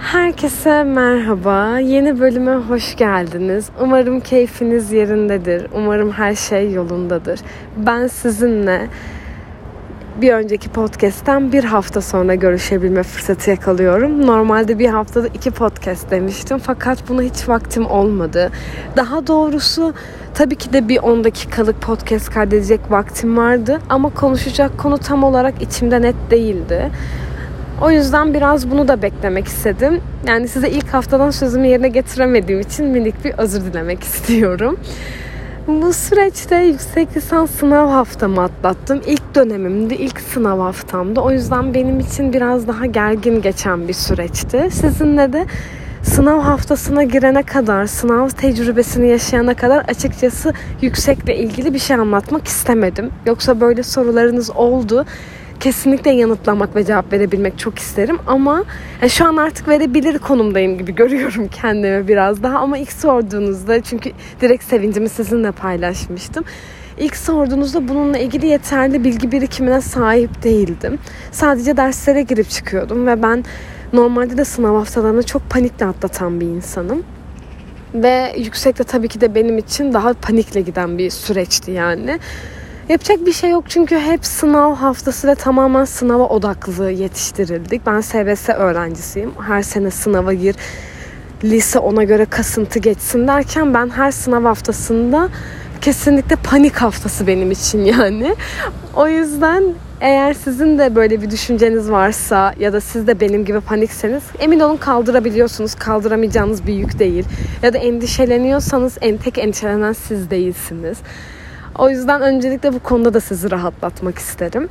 Herkese merhaba. Yeni bölüme hoş geldiniz. Umarım keyfiniz yerindedir. Umarım her şey yolundadır. Ben sizinle bir önceki podcast'ten bir hafta sonra görüşebilme fırsatı yakalıyorum. Normalde bir haftada iki podcast demiştim fakat buna hiç vaktim olmadı. Daha doğrusu tabii ki de bir 10 dakikalık podcast kaydedecek vaktim vardı ama konuşacak konu tam olarak içimde net değildi. O yüzden biraz bunu da beklemek istedim. Yani size ilk haftadan sözümü yerine getiremediğim için minik bir özür dilemek istiyorum. Bu süreçte yüksek lisans sınav haftamı atlattım. İlk dönemimdi, ilk sınav haftamdı. O yüzden benim için biraz daha gergin geçen bir süreçti. Sizinle de sınav haftasına girene kadar, sınav tecrübesini yaşayana kadar açıkçası yüksekle ilgili bir şey anlatmak istemedim. Yoksa böyle sorularınız oldu kesinlikle yanıtlamak ve cevap verebilmek çok isterim ama yani şu an artık verebilir konumdayım gibi görüyorum kendimi biraz daha ama ilk sorduğunuzda çünkü direkt sevincimi sizinle paylaşmıştım. İlk sorduğunuzda bununla ilgili yeterli bilgi birikimine sahip değildim. Sadece derslere girip çıkıyordum ve ben normalde de sınav haftalarını çok panikle atlatan bir insanım. Ve yüksekte tabii ki de benim için daha panikle giden bir süreçti yani. Yapacak bir şey yok çünkü hep sınav haftası ve tamamen sınava odaklı yetiştirildik. Ben SBS öğrencisiyim. Her sene sınava gir, lise ona göre kasıntı geçsin derken ben her sınav haftasında kesinlikle panik haftası benim için yani. O yüzden eğer sizin de böyle bir düşünceniz varsa ya da siz de benim gibi panikseniz emin olun kaldırabiliyorsunuz. Kaldıramayacağınız bir yük değil. Ya da endişeleniyorsanız en tek endişelenen siz değilsiniz. O yüzden öncelikle bu konuda da sizi rahatlatmak isterim.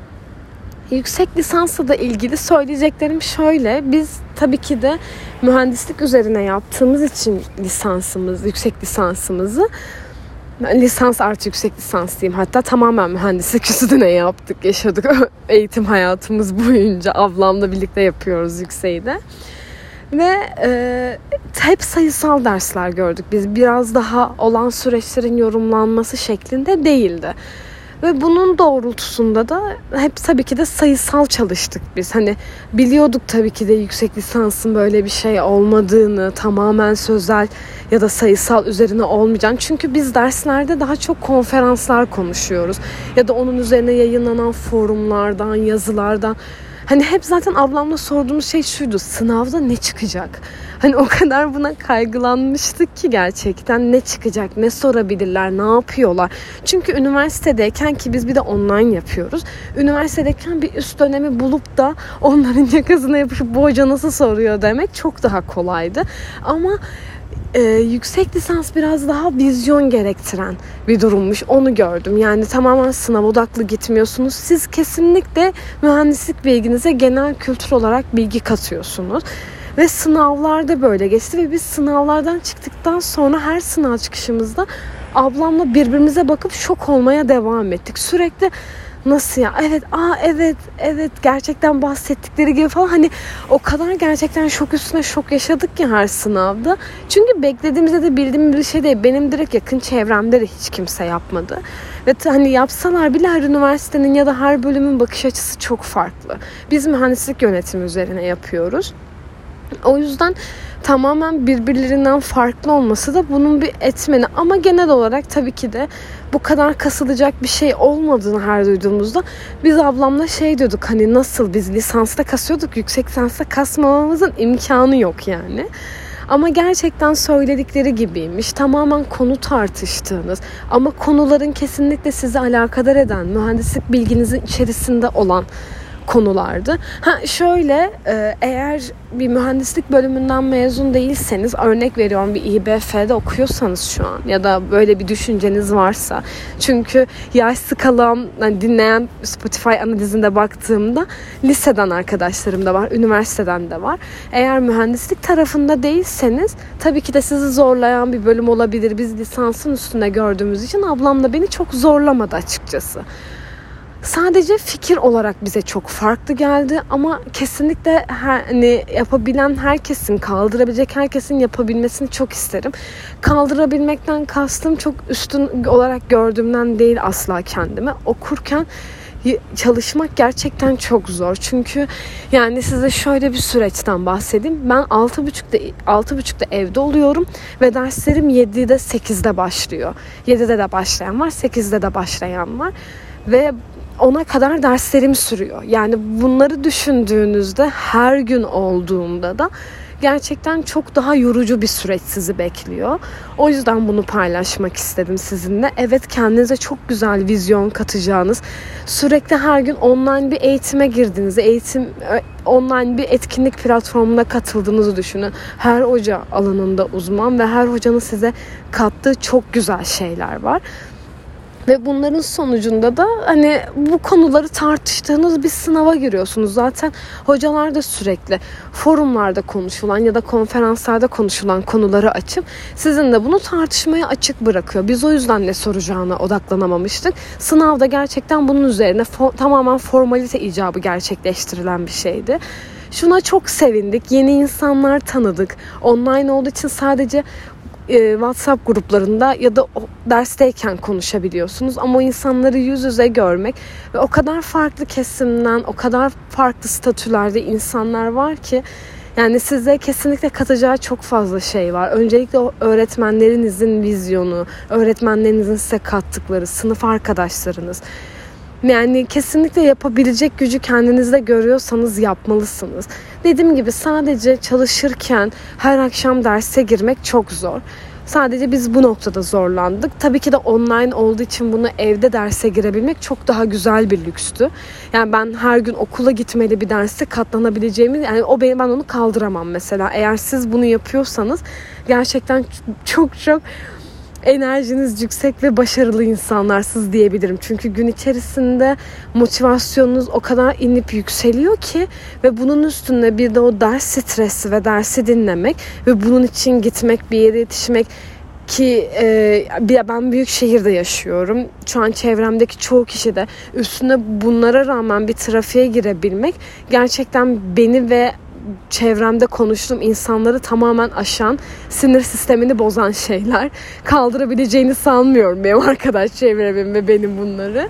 Yüksek lisansla da ilgili söyleyeceklerim şöyle. Biz tabii ki de mühendislik üzerine yaptığımız için lisansımız, yüksek lisansımızı lisans artı yüksek lisans diyeyim. Hatta tamamen mühendislik üstüne yaptık, yaşadık eğitim hayatımız boyunca. Ablamla birlikte yapıyoruz yükseği de. Ve e, hep sayısal dersler gördük biz. Biraz daha olan süreçlerin yorumlanması şeklinde değildi. Ve bunun doğrultusunda da hep tabii ki de sayısal çalıştık biz. Hani biliyorduk tabii ki de yüksek lisansın böyle bir şey olmadığını, tamamen sözel ya da sayısal üzerine olmayacağını. Çünkü biz derslerde daha çok konferanslar konuşuyoruz. Ya da onun üzerine yayınlanan forumlardan, yazılardan Hani hep zaten ablamla sorduğumuz şey şuydu. Sınavda ne çıkacak? Hani o kadar buna kaygılanmıştık ki gerçekten ne çıkacak, ne sorabilirler, ne yapıyorlar. Çünkü üniversitedeyken ki biz bir de online yapıyoruz. Üniversitedeyken bir üst dönemi bulup da onların yakasına yapışıp bu hoca nasıl soruyor demek çok daha kolaydı. Ama e, yüksek lisans biraz daha vizyon gerektiren bir durummuş. Onu gördüm. Yani tamamen sınav odaklı gitmiyorsunuz. Siz kesinlikle mühendislik bilginize genel kültür olarak bilgi katıyorsunuz. Ve sınavlarda böyle geçti ve biz sınavlardan çıktıktan sonra her sınav çıkışımızda ablamla birbirimize bakıp şok olmaya devam ettik. Sürekli nasıl ya evet aa evet evet gerçekten bahsettikleri gibi falan hani o kadar gerçekten şok üstüne şok yaşadık ki her sınavda. Çünkü beklediğimizde de bildiğimiz bir şey değil. Benim direkt yakın çevremde de hiç kimse yapmadı. Ve hani yapsalar bile her üniversitenin ya da her bölümün bakış açısı çok farklı. Biz mühendislik yönetimi üzerine yapıyoruz. O yüzden tamamen birbirlerinden farklı olması da bunun bir etmeni. Ama genel olarak tabii ki de bu kadar kasılacak bir şey olmadığını her duyduğumuzda biz ablamla şey diyorduk hani nasıl biz lisansta kasıyorduk yüksek lisansta kasmamamızın imkanı yok yani. Ama gerçekten söyledikleri gibiymiş. Tamamen konu tartıştığınız ama konuların kesinlikle sizi alakadar eden, mühendislik bilginizin içerisinde olan konulardı. Ha şöyle e, eğer bir mühendislik bölümünden mezun değilseniz örnek veriyorum bir İBF'de okuyorsanız şu an ya da böyle bir düşünceniz varsa çünkü yaş skalam yani dinleyen Spotify analizinde baktığımda liseden arkadaşlarım da var, üniversiteden de var. Eğer mühendislik tarafında değilseniz tabii ki de sizi zorlayan bir bölüm olabilir. Biz lisansın üstünde gördüğümüz için ablam da beni çok zorlamadı açıkçası. Sadece fikir olarak bize çok farklı geldi ama kesinlikle her, hani yapabilen herkesin, kaldırabilecek herkesin yapabilmesini çok isterim. Kaldırabilmekten kastım çok üstün olarak gördüğümden değil asla kendimi. Okurken çalışmak gerçekten çok zor. Çünkü yani size şöyle bir süreçten bahsedeyim. Ben 6.30'da 6.30'da evde oluyorum ve derslerim 7'de 8'de başlıyor. 7'de de başlayan var, 8'de de başlayan var. Ve ona kadar derslerim sürüyor. Yani bunları düşündüğünüzde her gün olduğunda da gerçekten çok daha yorucu bir süreç sizi bekliyor. O yüzden bunu paylaşmak istedim sizinle. Evet kendinize çok güzel vizyon katacağınız, sürekli her gün online bir eğitime girdiğinizi, eğitim e, online bir etkinlik platformuna katıldığınızı düşünün. Her hoca alanında uzman ve her hocanın size kattığı çok güzel şeyler var. Ve bunların sonucunda da hani bu konuları tartıştığınız bir sınava giriyorsunuz. Zaten hocalar da sürekli forumlarda konuşulan ya da konferanslarda konuşulan konuları açıp sizin de bunu tartışmaya açık bırakıyor. Biz o yüzden ne soracağına odaklanamamıştık. Sınavda gerçekten bunun üzerine fo- tamamen formalite icabı gerçekleştirilen bir şeydi. Şuna çok sevindik. Yeni insanlar tanıdık. Online olduğu için sadece e, WhatsApp gruplarında ya da dersteyken konuşabiliyorsunuz. Ama o insanları yüz yüze görmek ve o kadar farklı kesimden, o kadar farklı statülerde insanlar var ki yani size kesinlikle katacağı çok fazla şey var. Öncelikle öğretmenlerinizin vizyonu, öğretmenlerinizin size kattıkları, sınıf arkadaşlarınız. Yani kesinlikle yapabilecek gücü kendinizde görüyorsanız yapmalısınız. Dediğim gibi sadece çalışırken her akşam derse girmek çok zor. Sadece biz bu noktada zorlandık. Tabii ki de online olduğu için bunu evde derse girebilmek çok daha güzel bir lükstü. Yani ben her gün okula gitmeli bir derse katlanabileceğimi yani o ben onu kaldıramam mesela. Eğer siz bunu yapıyorsanız gerçekten çok çok enerjiniz yüksek ve başarılı insanlarsız diyebilirim. Çünkü gün içerisinde motivasyonunuz o kadar inip yükseliyor ki ve bunun üstünde bir de o ders stresi ve dersi dinlemek ve bunun için gitmek bir yere yetişmek ki e, ben büyük şehirde yaşıyorum. Şu an çevremdeki çoğu kişi de üstüne bunlara rağmen bir trafiğe girebilmek gerçekten beni ve çevremde konuştuğum insanları tamamen aşan, sinir sistemini bozan şeyler. Kaldırabileceğini sanmıyorum benim arkadaş çevremin ve benim bunları.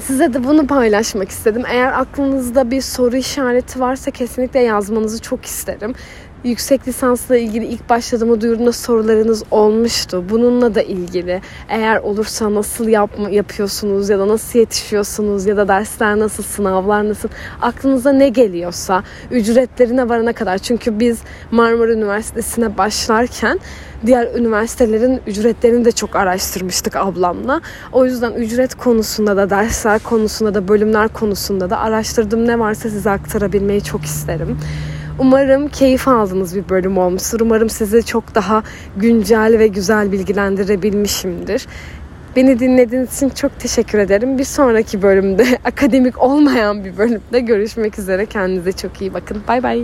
Size de bunu paylaşmak istedim. Eğer aklınızda bir soru işareti varsa kesinlikle yazmanızı çok isterim yüksek lisansla ilgili ilk başladığımı duyurduğumda sorularınız olmuştu. Bununla da ilgili eğer olursa nasıl yapma, yapıyorsunuz ya da nasıl yetişiyorsunuz ya da dersler nasıl, sınavlar nasıl aklınıza ne geliyorsa ücretlerine varana kadar. Çünkü biz Marmara Üniversitesi'ne başlarken diğer üniversitelerin ücretlerini de çok araştırmıştık ablamla. O yüzden ücret konusunda da dersler konusunda da bölümler konusunda da araştırdığım ne varsa size aktarabilmeyi çok isterim. Umarım keyif aldığınız bir bölüm olmuştur. Umarım sizi çok daha güncel ve güzel bilgilendirebilmişimdir. Beni dinlediğiniz için çok teşekkür ederim. Bir sonraki bölümde akademik olmayan bir bölümde görüşmek üzere. Kendinize çok iyi bakın. Bay bay.